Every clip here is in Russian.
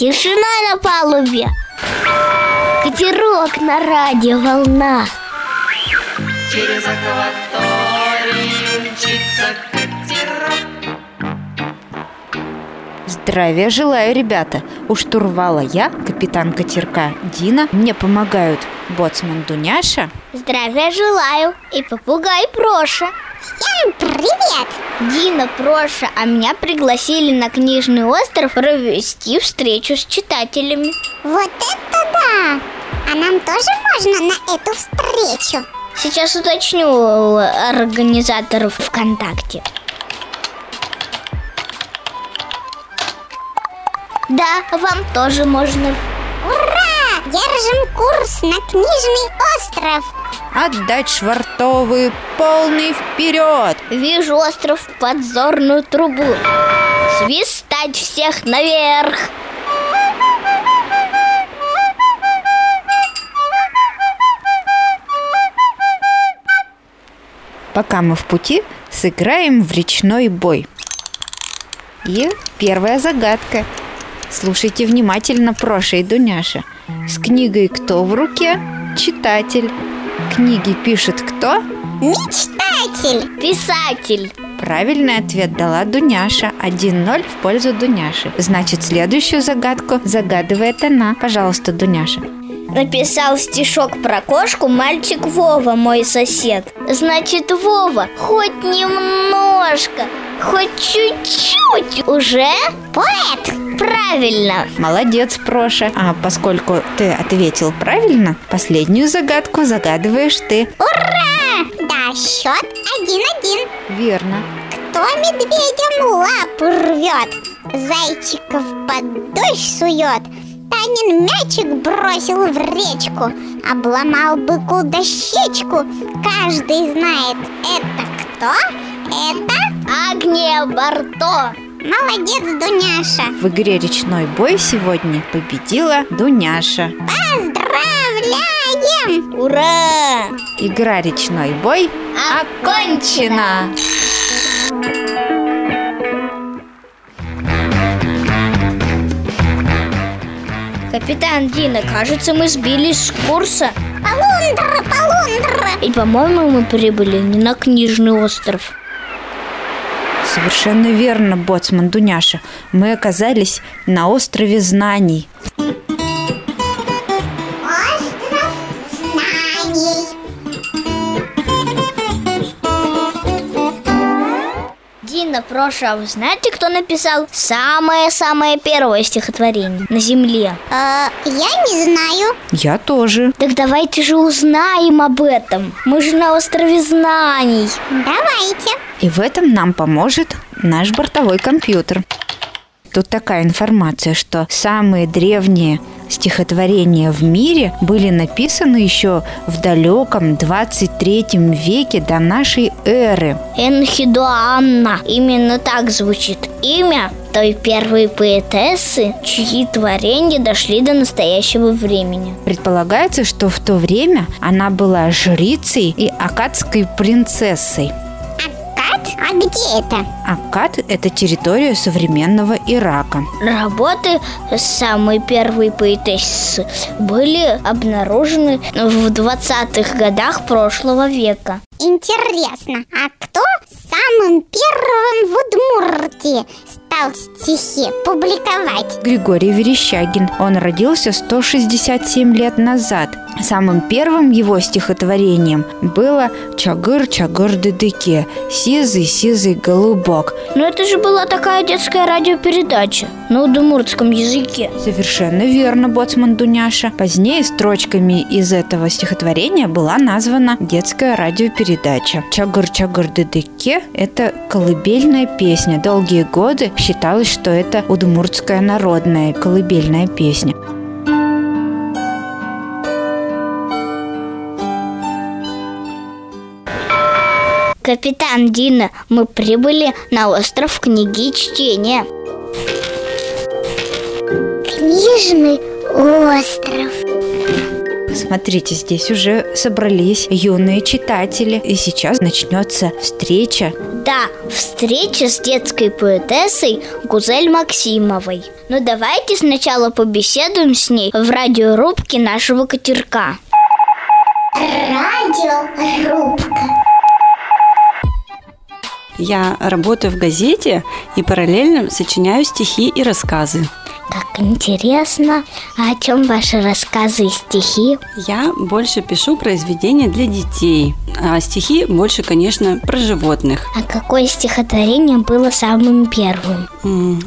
Тишина на палубе Катерок на Через акваторию мчится катерок Здравия желаю, ребята! У штурвала я, капитан катерка Дина. Мне помогают боцман Дуняша. Здравия желаю И попугай Проша Всем привет! Дина, Проша, а меня пригласили на книжный остров провести встречу с читателями Вот это да! А нам тоже можно на эту встречу? Сейчас уточню организаторов ВКонтакте Да, вам тоже можно Ура! Держим курс на книжный остров Отдать швартовые полный вперед! Вижу остров в подзорную трубу Свистать всех наверх Пока мы в пути, сыграем в речной бой. И первая загадка. Слушайте внимательно, Проша и Дуняша. С книгой кто в руке? Читатель. Книги пишет кто? Мечтатель Писатель Правильный ответ дала Дуняша. 1-0 в пользу Дуняши. Значит, следующую загадку загадывает она. Пожалуйста, Дуняша. Написал стишок про кошку мальчик Вова, мой сосед Значит, Вова, хоть немножко, хоть чуть-чуть уже Поэт Правильно Молодец, Проша. А поскольку ты ответил правильно, последнюю загадку загадываешь ты. Ура! Да, счет один-один Верно. Кто медведям лапу рвет? Зайчиков под дождь сует Танин мячик бросил в речку Обломал быку дощечку Каждый знает, это кто? Это Агния Барто молодец, Дуняша В игре «Речной бой» сегодня победила Дуняша. Поздравляем! Ура! Игра «Речной бой» окончена! Капитан Дина, кажется, мы сбились с курса Полундра, полундра И, по-моему, мы прибыли не на книжный остров Совершенно верно, боцман Дуняша. Мы оказались на острове знаний. Проша, а вы знаете, кто написал самое-самое первое стихотворение на Земле? Э, Я не знаю Я тоже. Так давайте же узнаем об этом Мы же на острове знаний Давайте И в этом нам поможет наш бортовой компьютер. Тут такая информация, что самые древние стихотворения в мире были написаны еще в далеком 23 веке до нашей эры. Энхидуанна Именно так звучит имя той первой поэтессы, чьи творения дошли до настоящего времени Предполагается, что в то время она была жрицей и акадской принцессой. А где это? Акад – это территория современного Ирака. Работы самой первой поэтессы были обнаружены в 20-х годах прошлого века. Интересно, а кто самым первым в Удмуртии стал стихи публиковать? Григорий Верещагин. Он родился 167 лет назад. Самым первым его стихотворением было «Чагыр, чагыр, дыдыке, сизый, сизый голубок». Но это же была такая детская радиопередача на удмуртском языке. Совершенно верно, боцман Дуняша. Позднее строчками из этого стихотворения была названа детская радиопередача. «Чагыр, чагыр, дыдыке» – это колыбельная песня. Долгие годы считалось, что это удмуртская народная колыбельная песня. Капитан Дина, мы прибыли на остров книги чтения. Книжный остров Смотрите, здесь уже собрались юные читатели, и сейчас начнется встреча. Да, встреча с детской поэтессой Гузель Максимовой. Но давайте сначала побеседуем с ней в радиорубке нашего катерка. Радиорубка. Я работаю в газете и параллельно сочиняю стихи и рассказы. Как интересно. А о чем ваши рассказы и стихи? Я больше пишу произведения для детей, а стихи больше, конечно, про животных. А какое стихотворение было самым первым?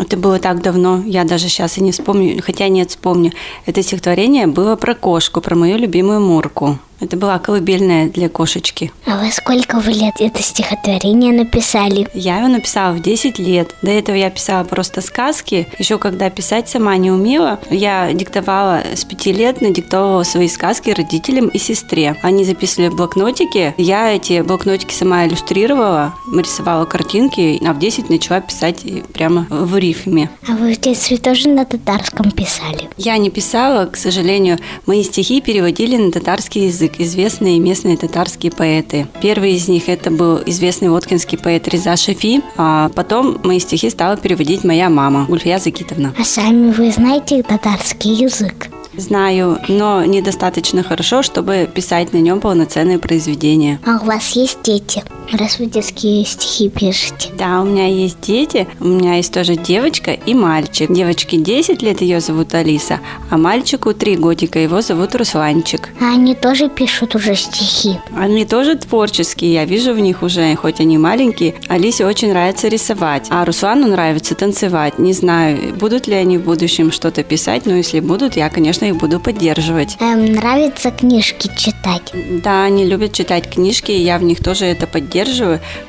Это было так давно, я даже сейчас и не вспомню, хотя нет, вспомню. Это стихотворение было про кошку, про мою любимую Мурку. Это была колыбельная для кошечки. А вы сколько вы лет это стихотворение написали? Я его написала в 10 лет. До этого я писала просто сказки. Еще когда писать сама не умела, я диктовала с 5 лет, надиктовывала свои сказки родителям и сестре. Они записывали блокнотики. Я эти блокнотики сама иллюстрировала, рисовала картинки, а в 10 начала писать прямо в рифме. А вы в детстве тоже на татарском писали? Я не писала, к сожалению, мои стихи переводили на татарский язык известные местные татарские поэты. Первый из них это был известный воткинский поэт Риза Шафи, а потом мои стихи стала переводить моя мама Гульфия Закитовна. А сами вы знаете татарский язык? Знаю, но недостаточно хорошо, чтобы писать на нем полноценное произведение. А у вас есть дети? Раз вы детские стихи пишете. Да, у меня есть дети, у меня есть тоже девочка и мальчик. Девочке 10 лет, ее зовут Алиса, а мальчику 3 годика, его зовут Русланчик. А они тоже пишут уже стихи. Они тоже творческие, я вижу в них уже, хоть они маленькие. Алисе очень нравится рисовать, а Руслану нравится танцевать. Не знаю, будут ли они в будущем что-то писать, но если будут, я, конечно, их буду поддерживать. Эм, нравится книжки читать. Да, они любят читать книжки, и я в них тоже это поддерживаю,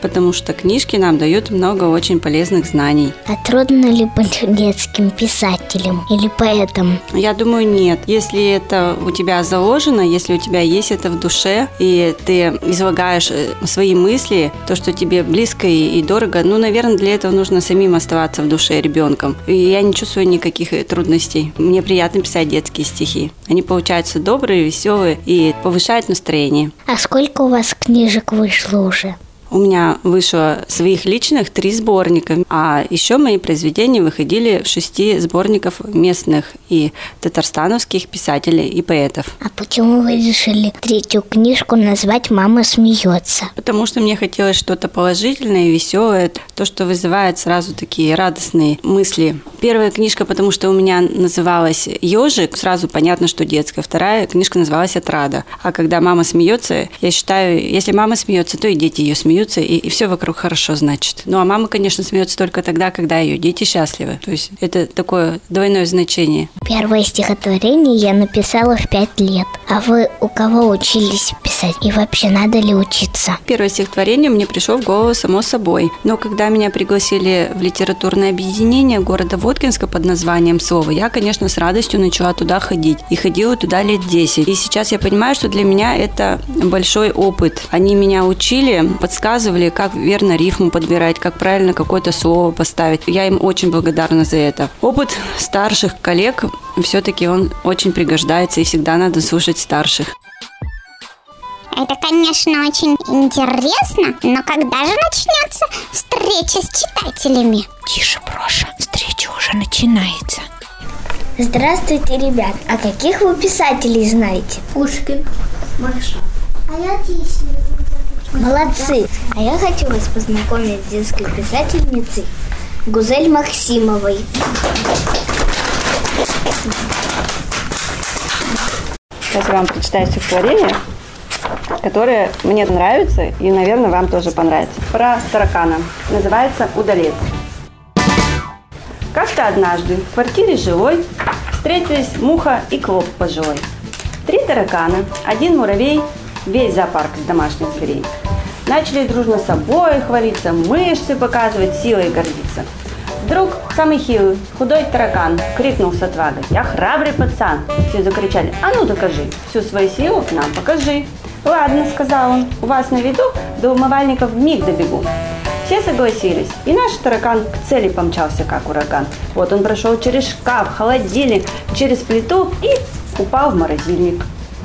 потому что книжки нам дают много очень полезных знаний. А трудно ли быть детским писателем или поэтом? Я думаю, нет. Если это у тебя заложено, если у тебя есть это в душе, и ты излагаешь э, свои мысли, то, что тебе близко и, и дорого, ну, наверное, для этого нужно самим оставаться в душе ребенком. И я не чувствую никаких э, трудностей. Мне приятно писать детские стихи. Они получаются добрые, веселые и повышают настроение. А сколько у вас книжек вышло уже? У меня вышло своих личных три сборника, а еще мои произведения выходили в шести сборников местных и татарстановских писателей и поэтов. А почему вы решили третью книжку назвать «Мама смеется»? Потому что мне хотелось что-то положительное веселое, то, что вызывает сразу такие радостные мысли. Первая книжка, потому что у меня называлась «Ежик», сразу понятно, что детская. Вторая книжка называлась «Отрада». А когда мама смеется, я считаю, если мама смеется, то и дети ее смеются, и, все вокруг хорошо, значит. Ну, а мама, конечно, смеется только тогда, когда ее дети счастливы. То есть это такое двойное значение. Первое стихотворение я написала в пять лет. А вы у кого учились писать? И вообще надо ли учиться? Первое стихотворение мне пришло в голову само собой. Но когда меня пригласили в литературное объединение города Воткинска под названием «Слово», я, конечно, с радостью начала туда ходить. И ходила туда лет 10. И сейчас я понимаю, что для меня это большой опыт. Они меня учили, подсказывали, как верно рифму подбирать, как правильно какое-то слово поставить. Я им очень благодарна за это. Опыт старших коллег все-таки он очень пригождается, и всегда надо слушать старших. Это, конечно, очень интересно, но когда же начнется встреча с читателями? Тише, Проша, встреча уже начинается. Здравствуйте, ребят. А каких вы писателей знаете? Пушкин. А я Тише. Молодцы. А я хочу вас познакомить с детской писательницей Гузель Максимовой. Сейчас я вам прочитаю стихотворение, которое мне нравится и, наверное, вам тоже понравится. Про таракана. Называется «Удалец». Как-то однажды в квартире жилой встретились муха и клоп пожилой. Три таракана, один муравей, весь зоопарк из домашних зверей. Начали дружно собой хвалиться, мышцы показывать, силой гордиться. Вдруг самый хилый, худой таракан крикнул с отвагой. «Я храбрый пацан!» Все закричали. «А ну докажи! Всю свою силу нам покажи!» «Ладно», — сказал он, — «у вас на виду до умывальников миг добегу». Все согласились, и наш таракан к цели помчался, как ураган. Вот он прошел через шкаф, холодильник, через плиту и упал в морозильник.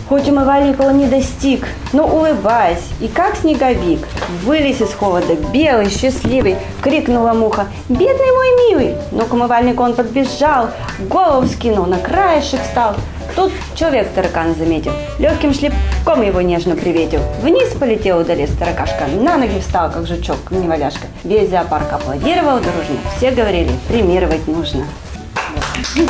Хоть умывальника он не достиг, но улыбаясь и как снеговик, вылез из холода, белый, счастливый, крикнула муха «Бедный мой милый!» Но к умывальнику он подбежал, голову скинул, на краешек встал. Тут человек таракана заметил, легким шлепком его нежно приветил. Вниз полетел удалец таракашка, на ноги встал, как жучок, неваляшка. Весь зоопарк аплодировал дружно, все говорили, премировать нужно. Ну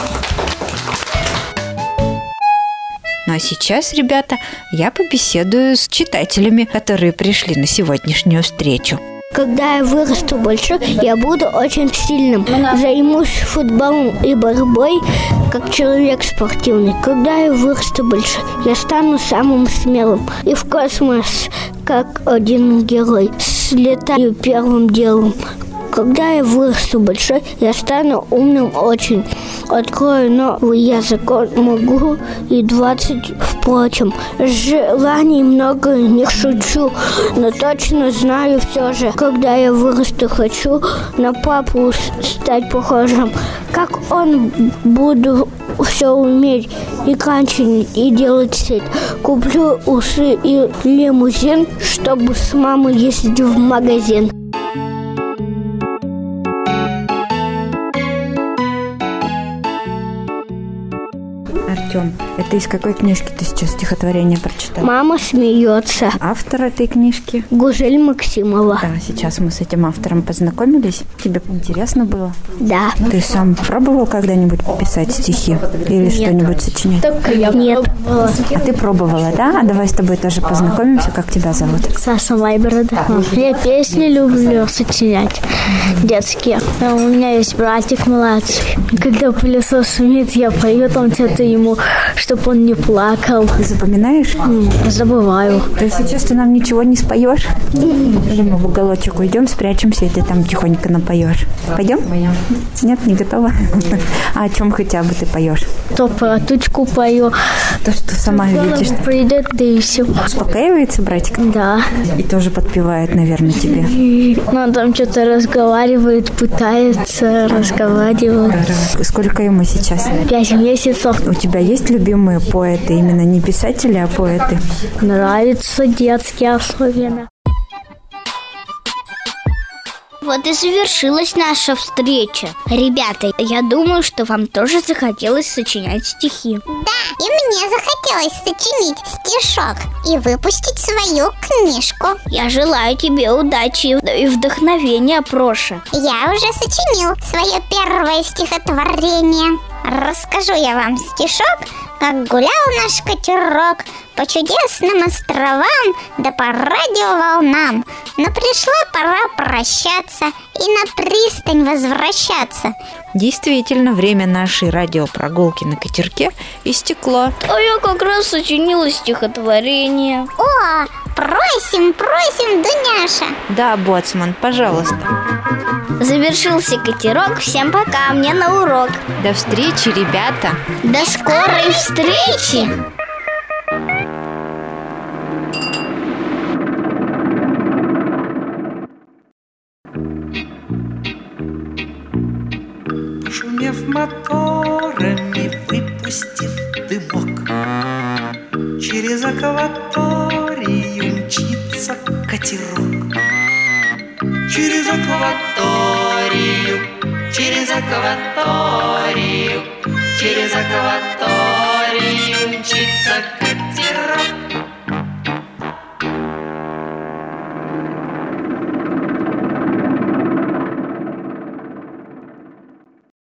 а сейчас, ребята, я побеседую с читателями, которые пришли на сегодняшнюю встречу. Когда я вырасту больше, я буду очень сильным. Займусь футболом и борьбой, как человек спортивный. Когда я вырасту больше, я стану самым смелым. И в космос, как один герой, слетаю первым делом. Когда я вырасту большой, я стану умным очень. Открою новый язык, могу и 20, впрочем. Желаний много, не шучу, но точно знаю все же. Когда я вырасту, хочу на папу стать похожим. Как он буду все уметь и канчить, и делать сеть. Куплю усы и лимузин, чтобы с мамой ездить в магазин. Это из какой книжки ты сейчас стихотворение прочитал? Мама смеется. Автор этой книжки? Гузель Максимова. Да, сейчас мы с этим автором познакомились. Тебе интересно было? Да. Ты сам пробовал когда-нибудь писать стихи или что-нибудь сочинять? Нет. А ты пробовала, да? А давай с тобой тоже познакомимся. Как тебя зовут? Саша Вайборода. Я песни люблю сочинять детские. А У меня есть братик младший. Когда пылесос шумит, я пою там что-то ему, чтобы он не плакал. Ты запоминаешь? Забываю. Да сейчас ты нам ничего не споешь? Или мы в уголочек уйдем, спрячемся, и ты там тихонько напоешь. Пойдем? Нет, не готова? А о чем хотя бы ты поешь? То про тучку пою. То, что сама видишь. Придет, да и все. Успокаивается братик? Да. И тоже подпевает, наверное, тебе. Ну, там что-то разговаривает, пытается, разговаривает. Сколько ему сейчас? Пять месяцев. У тебя есть любимые поэты? Именно не писатели, а поэты? Нравится детские особенно. Вот и завершилась наша встреча. Ребята, я думаю, что вам тоже захотелось сочинять стихи. Да, и мне захотелось сочинить стишок и выпустить свою книжку. Я желаю тебе удачи и вдохновения, Проша. Я уже сочинил свое первое стихотворение. Расскажу я вам стишок, как гулял наш катерок по чудесным островам да по радиоволнам. Но пришла пора прощаться и на пристань возвращаться. Действительно, время нашей радиопрогулки на катерке истекло. А я как раз сочинила стихотворение. О, просим, просим, Дуняша. Да, Боцман, пожалуйста. Завершился катерок. Всем пока, мне на урок. До встречи, ребята. До скорой встречи! Шумев моторами, выпустив дымок Через акваторию мчится катерок Через акваторию, через акваторию Через акваторию мчится катерок